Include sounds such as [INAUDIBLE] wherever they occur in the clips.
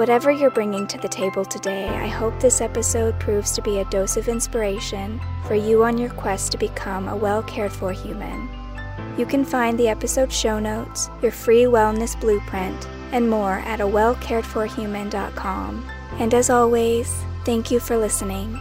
Whatever you're bringing to the table today, I hope this episode proves to be a dose of inspiration for you on your quest to become a well cared for human. You can find the episode show notes, your free wellness blueprint, and more at a wellcaredforhuman.com. And as always, thank you for listening.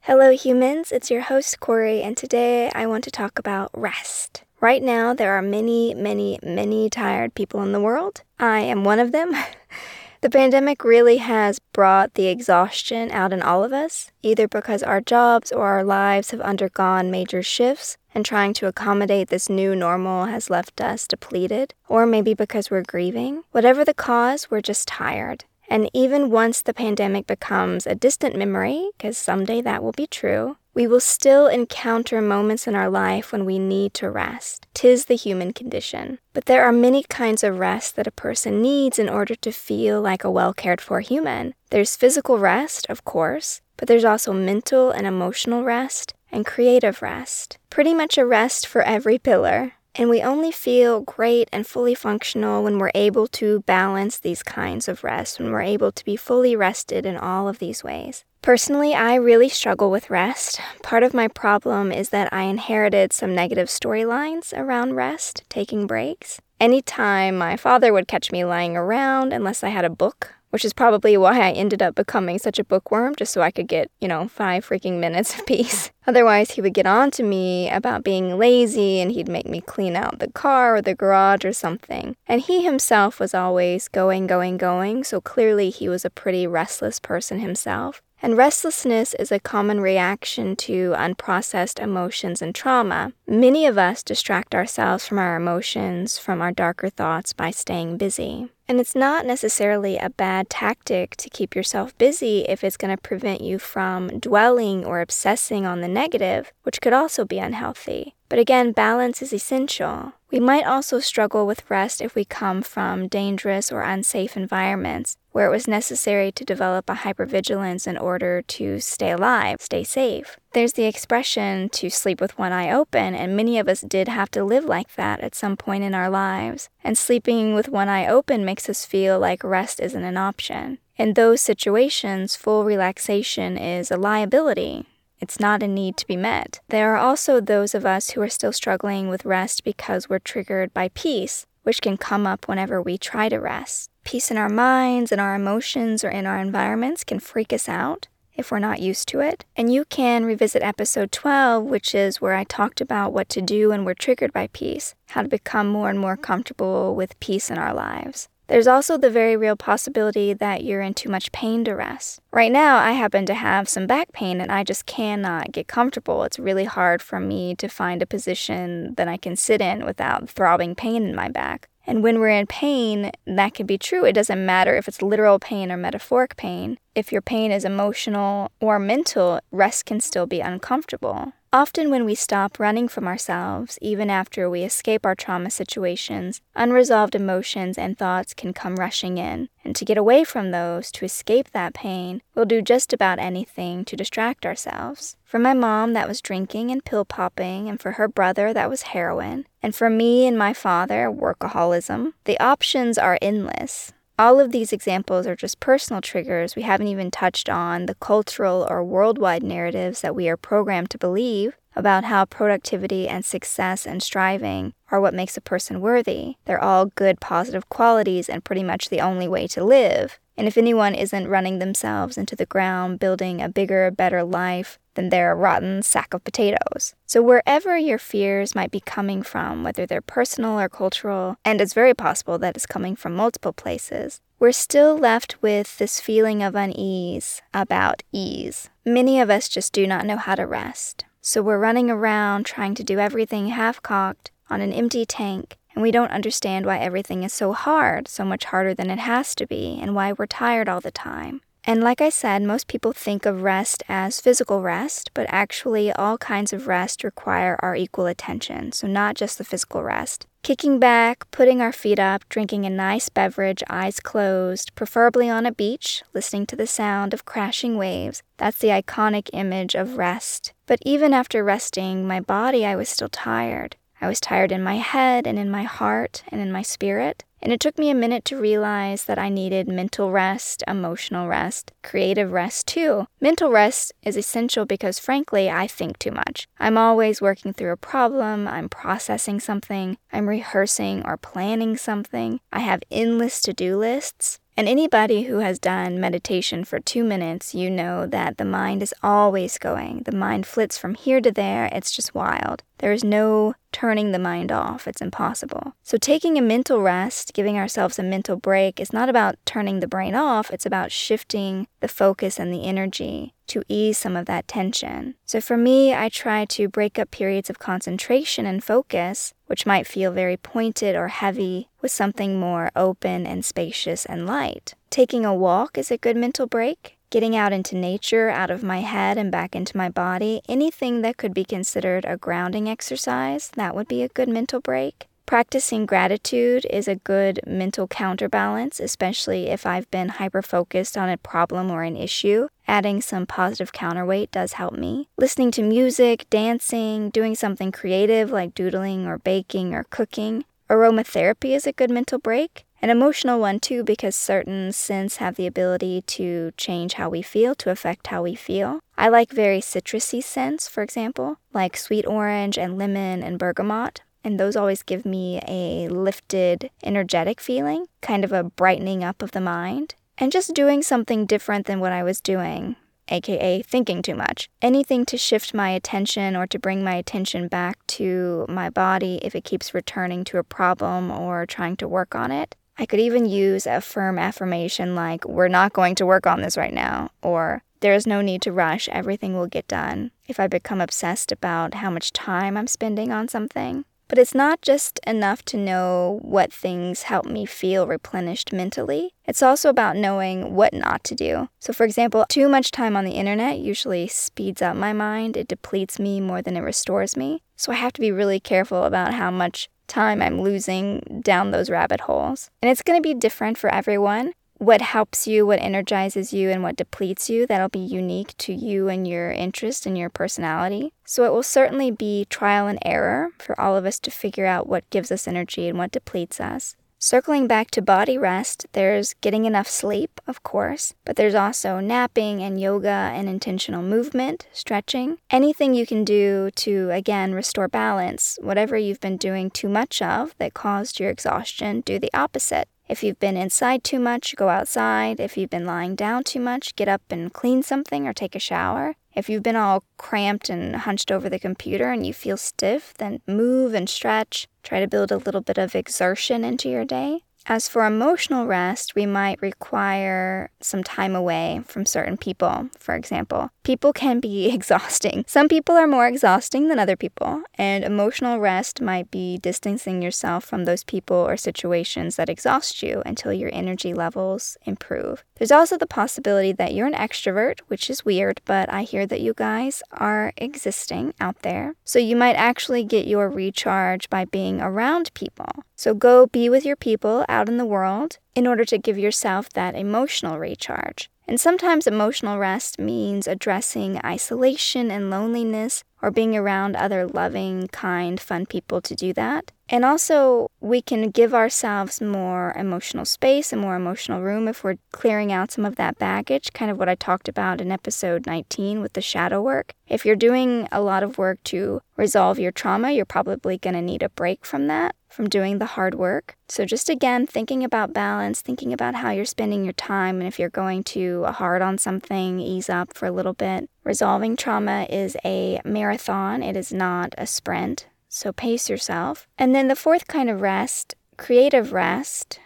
Hello, humans. It's your host, Kory, and today I want to talk about rest. Right now, there are many, many, many tired people in the world. I am one of them. [LAUGHS] the pandemic really has brought the exhaustion out in all of us, either because our jobs or our lives have undergone major shifts and trying to accommodate this new normal has left us depleted, or maybe because we're grieving. Whatever the cause, we're just tired. And even once the pandemic becomes a distant memory, because someday that will be true, we will still encounter moments in our life when we need to rest. Tis the human condition. But there are many kinds of rest that a person needs in order to feel like a well cared for human. There's physical rest, of course, but there's also mental and emotional rest and creative rest. Pretty much a rest for every pillar. And we only feel great and fully functional when we're able to balance these kinds of rest, when we're able to be fully rested in all of these ways. Personally, I really struggle with rest. Part of my problem is that I inherited some negative storylines around rest, taking breaks. Anytime my father would catch me lying around, unless I had a book, which is probably why I ended up becoming such a bookworm, just so I could get, you know, five freaking minutes of [LAUGHS] peace. Otherwise, he would get on to me about being lazy and he'd make me clean out the car or the garage or something. And he himself was always going, going, going, so clearly he was a pretty restless person himself. And restlessness is a common reaction to unprocessed emotions and trauma. Many of us distract ourselves from our emotions, from our darker thoughts by staying busy. And it's not necessarily a bad tactic to keep yourself busy if it's going to prevent you from dwelling or obsessing on the negative, which could also be unhealthy. But again, balance is essential. We might also struggle with rest if we come from dangerous or unsafe environments where it was necessary to develop a hypervigilance in order to stay alive, stay safe. There's the expression to sleep with one eye open, and many of us did have to live like that at some point in our lives. And sleeping with one eye open makes us feel like rest isn't an option. In those situations, full relaxation is a liability. It's not a need to be met. There are also those of us who are still struggling with rest because we're triggered by peace, which can come up whenever we try to rest. Peace in our minds and our emotions or in our environments can freak us out if we're not used to it. And you can revisit episode 12, which is where I talked about what to do when we're triggered by peace, how to become more and more comfortable with peace in our lives. There's also the very real possibility that you're in too much pain to rest. Right now, I happen to have some back pain and I just cannot get comfortable. It's really hard for me to find a position that I can sit in without throbbing pain in my back. And when we're in pain, that can be true. It doesn't matter if it's literal pain or metaphoric pain. If your pain is emotional or mental, rest can still be uncomfortable. Often, when we stop running from ourselves, even after we escape our trauma situations, unresolved emotions and thoughts can come rushing in. And to get away from those, to escape that pain, we'll do just about anything to distract ourselves. For my mom, that was drinking and pill popping, and for her brother, that was heroin. And for me and my father, workaholism. The options are endless. All of these examples are just personal triggers. We haven't even touched on the cultural or worldwide narratives that we are programmed to believe about how productivity and success and striving are what makes a person worthy. They're all good, positive qualities and pretty much the only way to live. And if anyone isn't running themselves into the ground, building a bigger, better life, then they're a rotten sack of potatoes. So, wherever your fears might be coming from, whether they're personal or cultural, and it's very possible that it's coming from multiple places, we're still left with this feeling of unease about ease. Many of us just do not know how to rest. So, we're running around trying to do everything half cocked on an empty tank and we don't understand why everything is so hard, so much harder than it has to be, and why we're tired all the time. And like I said, most people think of rest as physical rest, but actually, all kinds of rest require our equal attention, so not just the physical rest. Kicking back, putting our feet up, drinking a nice beverage, eyes closed, preferably on a beach, listening to the sound of crashing waves. That's the iconic image of rest. But even after resting, my body, I was still tired. I was tired in my head and in my heart and in my spirit. And it took me a minute to realize that I needed mental rest, emotional rest, creative rest too. Mental rest is essential because, frankly, I think too much. I'm always working through a problem, I'm processing something, I'm rehearsing or planning something, I have endless to do lists. And anybody who has done meditation for two minutes, you know that the mind is always going. The mind flits from here to there. It's just wild. There is no turning the mind off. It's impossible. So, taking a mental rest, giving ourselves a mental break, is not about turning the brain off. It's about shifting the focus and the energy to ease some of that tension. So, for me, I try to break up periods of concentration and focus, which might feel very pointed or heavy, with something more open and spacious and light. Taking a walk is a good mental break. Getting out into nature, out of my head and back into my body, anything that could be considered a grounding exercise, that would be a good mental break. Practicing gratitude is a good mental counterbalance, especially if I've been hyper focused on a problem or an issue. Adding some positive counterweight does help me. Listening to music, dancing, doing something creative like doodling or baking or cooking. Aromatherapy is a good mental break. An emotional one too, because certain scents have the ability to change how we feel, to affect how we feel. I like very citrusy scents, for example, like sweet orange and lemon and bergamot and those always give me a lifted, energetic feeling, kind of a brightening up of the mind, and just doing something different than what I was doing, aka thinking too much. Anything to shift my attention or to bring my attention back to my body if it keeps returning to a problem or trying to work on it. I could even use a firm affirmation like, We're not going to work on this right now, or there is no need to rush, everything will get done. If I become obsessed about how much time I'm spending on something, but it's not just enough to know what things help me feel replenished mentally. It's also about knowing what not to do. So, for example, too much time on the internet usually speeds up my mind, it depletes me more than it restores me. So, I have to be really careful about how much time I'm losing down those rabbit holes. And it's going to be different for everyone what helps you, what energizes you, and what depletes you. That'll be unique to you and your interest and your personality. So it will certainly be trial and error for all of us to figure out what gives us energy and what depletes us. Circling back to body rest, there's getting enough sleep, of course, but there's also napping and yoga and intentional movement, stretching. Anything you can do to, again, restore balance. Whatever you've been doing too much of that caused your exhaustion, do the opposite. If you've been inside too much, go outside. If you've been lying down too much, get up and clean something or take a shower. If you've been all cramped and hunched over the computer and you feel stiff, then move and stretch. Try to build a little bit of exertion into your day. As for emotional rest, we might require some time away from certain people, for example. People can be [LAUGHS] exhausting. Some people are more exhausting than other people, and emotional rest might be distancing yourself from those people or situations that exhaust you until your energy levels improve. There's also the possibility that you're an extrovert, which is weird, but I hear that you guys are existing out there. So you might actually get your recharge by being around people. So go be with your people out in the world in order to give yourself that emotional recharge. And sometimes emotional rest means addressing isolation and loneliness or being around other loving, kind, fun people to do that. And also, we can give ourselves more emotional space and more emotional room if we're clearing out some of that baggage, kind of what I talked about in episode 19 with the shadow work. If you're doing a lot of work to resolve your trauma, you're probably going to need a break from that, from doing the hard work. So, just again, thinking about balance, thinking about how you're spending your time, and if you're going to hard on something, ease up for a little bit. Resolving trauma is a marathon, it is not a sprint. So pace yourself. And then the fourth kind of rest, creative rest,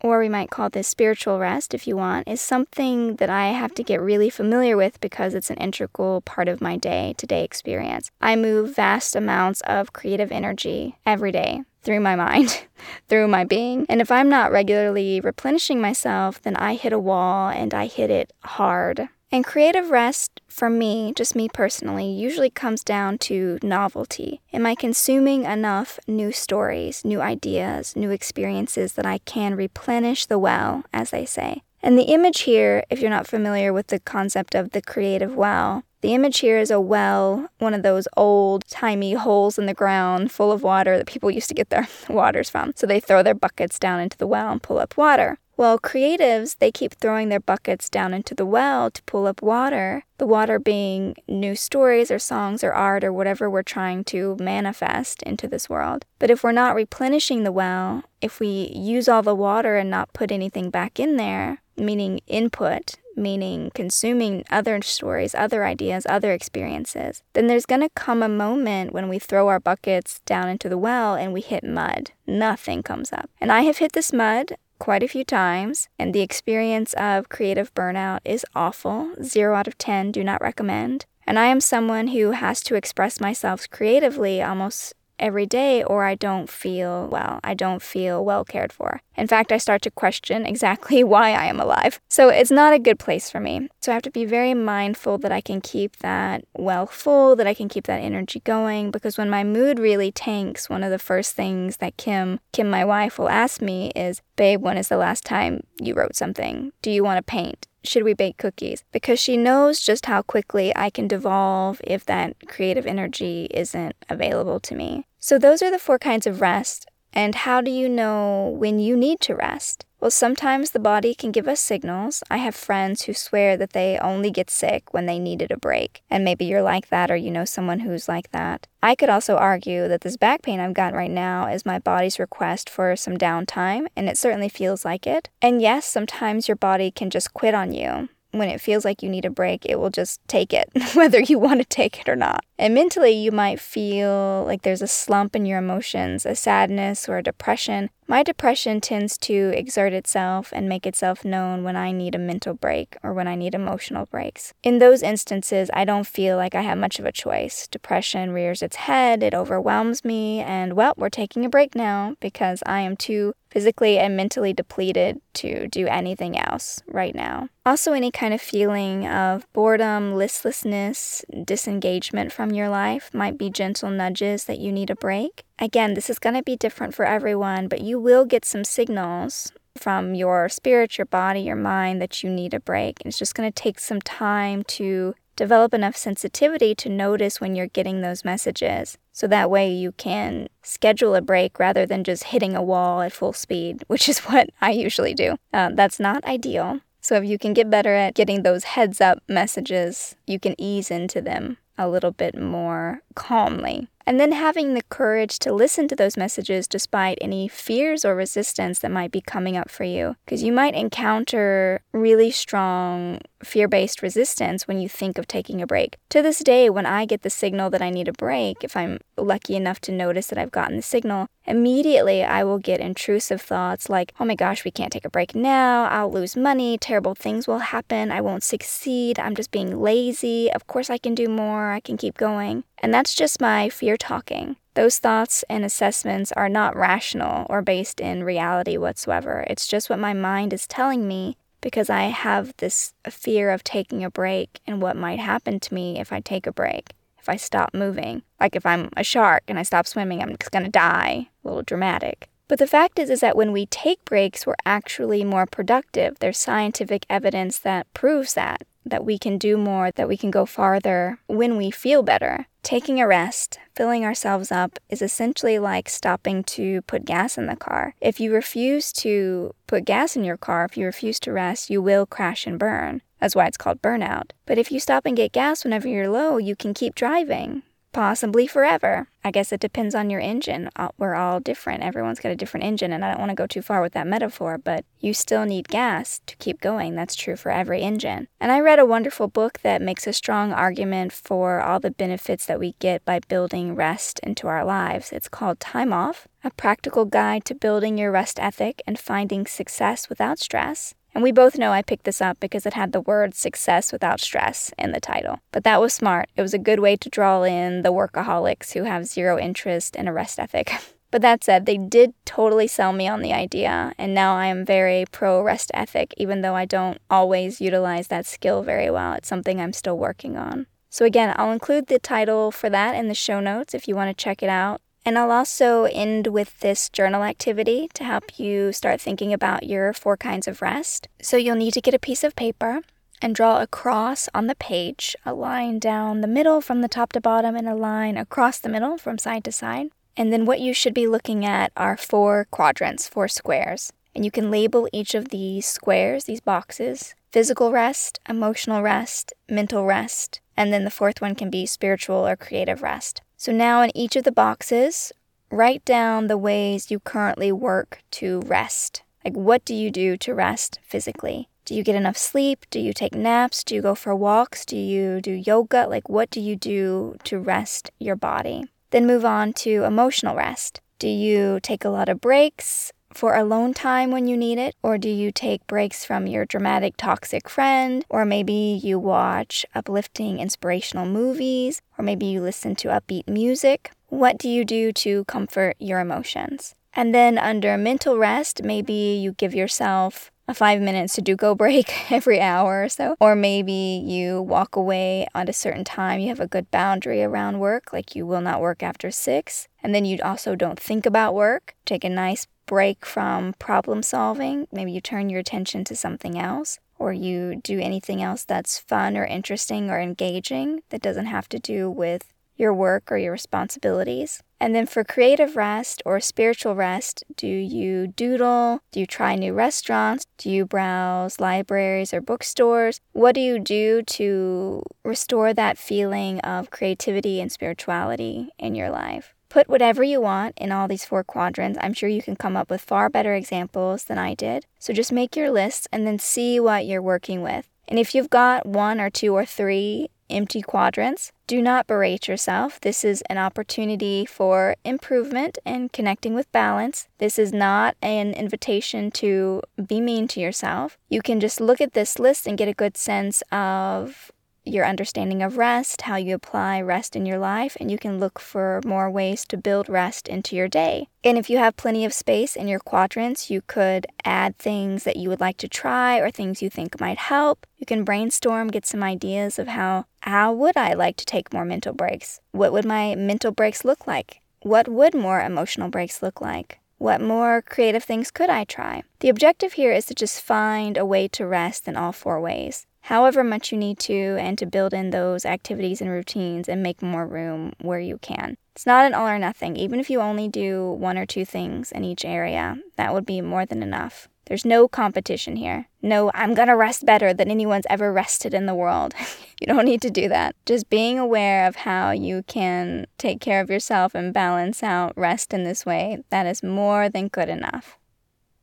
or we might call this spiritual rest if you want, is something that I have to get really familiar with because it's an integral part of my day to day experience. I move vast amounts of creative energy every day. Through my mind, [LAUGHS] through my being. And if I'm not regularly replenishing myself, then I hit a wall and I hit it hard. And creative rest, for me, just me personally, usually comes down to novelty. Am I consuming enough new stories, new ideas, new experiences that I can replenish the well, as they say? And the image here, if you're not familiar with the concept of the creative well, the image here is a well, one of those old timey holes in the ground full of water that people used to get their [LAUGHS] waters from. So they throw their buckets down into the well and pull up water. Well, creatives, they keep throwing their buckets down into the well to pull up water, the water being new stories or songs or art or whatever we're trying to manifest into this world. But if we're not replenishing the well, if we use all the water and not put anything back in there, meaning input, meaning consuming other stories, other ideas, other experiences, then there's going to come a moment when we throw our buckets down into the well and we hit mud. Nothing comes up. And I have hit this mud quite a few times, and the experience of creative burnout is awful. Zero out of 10, do not recommend. And I am someone who has to express myself creatively almost every day or I don't feel well. I don't feel well cared for. In fact, I start to question exactly [LAUGHS] why I am alive. So it's not a good place for me. So I have to be very mindful that I can keep that well full, that I can keep that energy going because when my mood really tanks, one of the first things that Kim, Kim my wife will ask me is, "Babe, when is the last time you wrote something? Do you want to paint?" Should we bake cookies? Because she knows just how quickly I can devolve if that creative energy isn't available to me. So, those are the four kinds of rest. And how do you know when you need to rest? Well, sometimes the body can give us signals. I have friends who swear that they only get sick when they needed a break. And maybe you're like that or you know someone who's like that. I could also argue that this back pain I've got right now is my body's request for some downtime, and it certainly feels like it. And yes, sometimes your body can just quit on you when it feels like you need a break, it will just take it, [LAUGHS] whether you want to take it or not. And mentally, you might feel like there's a slump in your emotions, a sadness or a depression, my depression tends to exert itself and make itself known when I need a mental break or when I need emotional breaks. In those instances, I don't feel like I have much of a choice. Depression rears its head, it overwhelms me, and well, we're taking a break now because I am too physically and mentally depleted to do anything else right now. Also, any kind of feeling of boredom, listlessness, disengagement from your life might be gentle nudges that you need a break. Again, this is going to be different for everyone, but you will get some signals from your spirit, your body, your mind that you need a break. And it's just going to take some time to develop enough sensitivity to notice when you're getting those messages. So that way you can schedule a break rather than just hitting a wall at full speed, [LAUGHS] which is what I usually do. Uh, that's not ideal. So if you can get better at getting those heads up messages, you can ease into them a little bit more calmly. And then having the courage to listen to those messages despite any fears or resistance that might be coming up for you. Because you might encounter really strong fear based resistance when you think of taking a break. To this day, when I get the signal that I need a break, if I'm lucky enough to notice that I've gotten the signal, immediately I will get intrusive thoughts like, oh my gosh, we can't take a break now. I'll lose money. Terrible things will happen. I won't succeed. I'm just being lazy. Of course, I can do more. I can keep going. And that's just my fear talking. Those thoughts and assessments are not rational or based in reality whatsoever. It's just what my mind is telling me because I have this fear of taking a break and what might happen to me if I take a break, if I stop moving. Like if I'm a shark and I stop swimming, I'm just gonna die. A little dramatic. But the fact is is that when we take breaks, we're actually more productive. There's scientific evidence that proves that that we can do more, that we can go farther when we feel better. Taking a rest, filling ourselves up, is essentially like stopping to put gas in the car. If you refuse to put gas in your car, if you refuse to rest, you will crash and burn. That's why it's called burnout. But if you stop and get gas whenever you're low, you can keep driving possibly forever. I guess it depends on your engine. Uh, we're all different. Everyone's got a different engine, and I don't want to go too far with that metaphor, but you still need gas to keep going. That's true for every engine. And I read a wonderful book that makes a strong argument for all the benefits that we get by building rest into our lives. It's called Time Off A Practical Guide to Building Your Rest Ethic and Finding Success Without Stress. And we both know I picked this up because it had the word success without stress in the title. But that was smart. It was a good way to draw in the workaholics who have zero interest in a rest ethic. [LAUGHS] But that said, they did totally sell me on the idea, and now I am very pro rest ethic, even though I don't always utilize that skill very well. It's something I'm still working on. So, again, I'll include the title for that in the show notes if you want to check it out. And I'll also end with this journal activity to help you start thinking about your four kinds of rest. So, you'll need to get a piece of paper and draw a cross on the page, a line down the middle from the top to bottom, and a line across the middle from side to side. And then what you should be looking at are four quadrants, four squares. And you can label each of these squares, these boxes, physical rest, emotional rest, mental rest, and then the fourth one can be spiritual or creative rest. So now in each of the boxes, write down the ways you currently work to rest. Like, what do you do to rest physically? Do you get enough sleep? Do you take naps? Do you go for walks? Do you do yoga? Like, what do you do to rest your body? Then move on to emotional rest. Do you take a lot of breaks for alone time when you need it? Or do you take breaks from your dramatic, toxic friend? Or maybe you watch uplifting, inspirational movies? Or maybe you listen to upbeat music? What do you do to comfort your emotions? And then under mental rest, maybe you give yourself a five minute Sudoku break [LAUGHS] every hour or so. Or maybe you walk away at a certain time. You have a good boundary around work, like you will not work after six. And then you also don't think about work. Take a nice break from problem solving. Maybe you turn your attention to something else. Or you do anything else that's fun or interesting or engaging that doesn't have to do with your work or your responsibilities. And then for creative rest or spiritual rest, do you doodle? Do you try new restaurants? Do you browse libraries or bookstores? What do you do to restore that feeling of creativity and spirituality in your life? Put whatever you want in all these four quadrants. I'm sure you can come up with far better examples than I did. So just make your lists and then see what you're working with. And if you've got one or two or three empty quadrants. Do not berate yourself. This is an opportunity for improvement and connecting with balance. This is not an invitation to be mean to yourself. You can just look at this list and get a good sense of your understanding of rest, how you apply rest in your life, and you can look for more ways to build rest into your day. And if you have plenty of space in your quadrants, you could add things that you would like to try or things you think might help. You can brainstorm, get some ideas of how how would I like to take more mental breaks? What would my mental breaks look like? What would more emotional breaks look like? What more creative things could I try? The objective here is to just find a way to rest in all four ways however much you need to, and to build in those activities and routines and make more room where you can. It's not an all or nothing. Even if you only do one or two things in each area, that would be more than enough. There's no competition here. No, I'm gonna rest better than anyone's ever rested in the world. [LAUGHS] you don't need to do that. Just being aware of how you can take care of yourself and balance out rest in this way, that is more than good enough.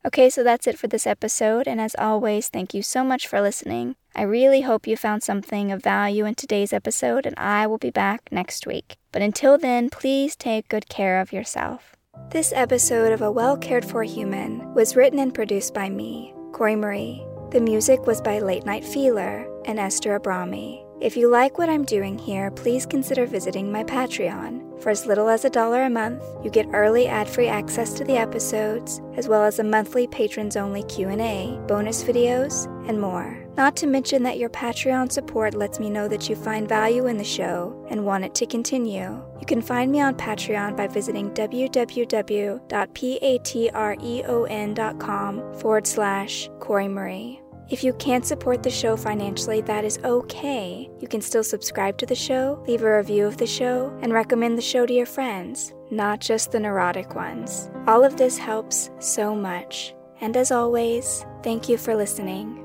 Okay, so that's it for this episode, and as always, thank you so much for listening. I really hope you found something of value in today's episode, and I will be back next week. But until then, please take good care of yourself. This episode of A Well Cared For Human was written and produced by me, Kory Marie. The music was by Late Night Feeler and Esther Abrami. If you like what I'm doing here, please consider visiting my Patreon. For as little as a dollar a month, you get early ad-free access to the episodes, as well as a monthly patrons-only Q&A, bonus videos, and more. Not to mention that your Patreon support lets me know that you find value in the show and want it to continue. You can find me on Patreon by visiting www.patreon.com forward slash Kory Marie. If you can't support the show financially, that is okay. You can still subscribe to the show, leave a review of the show, and recommend the show to your friends, not just the neurotic ones. All of this helps so much. And as always, thank you for listening.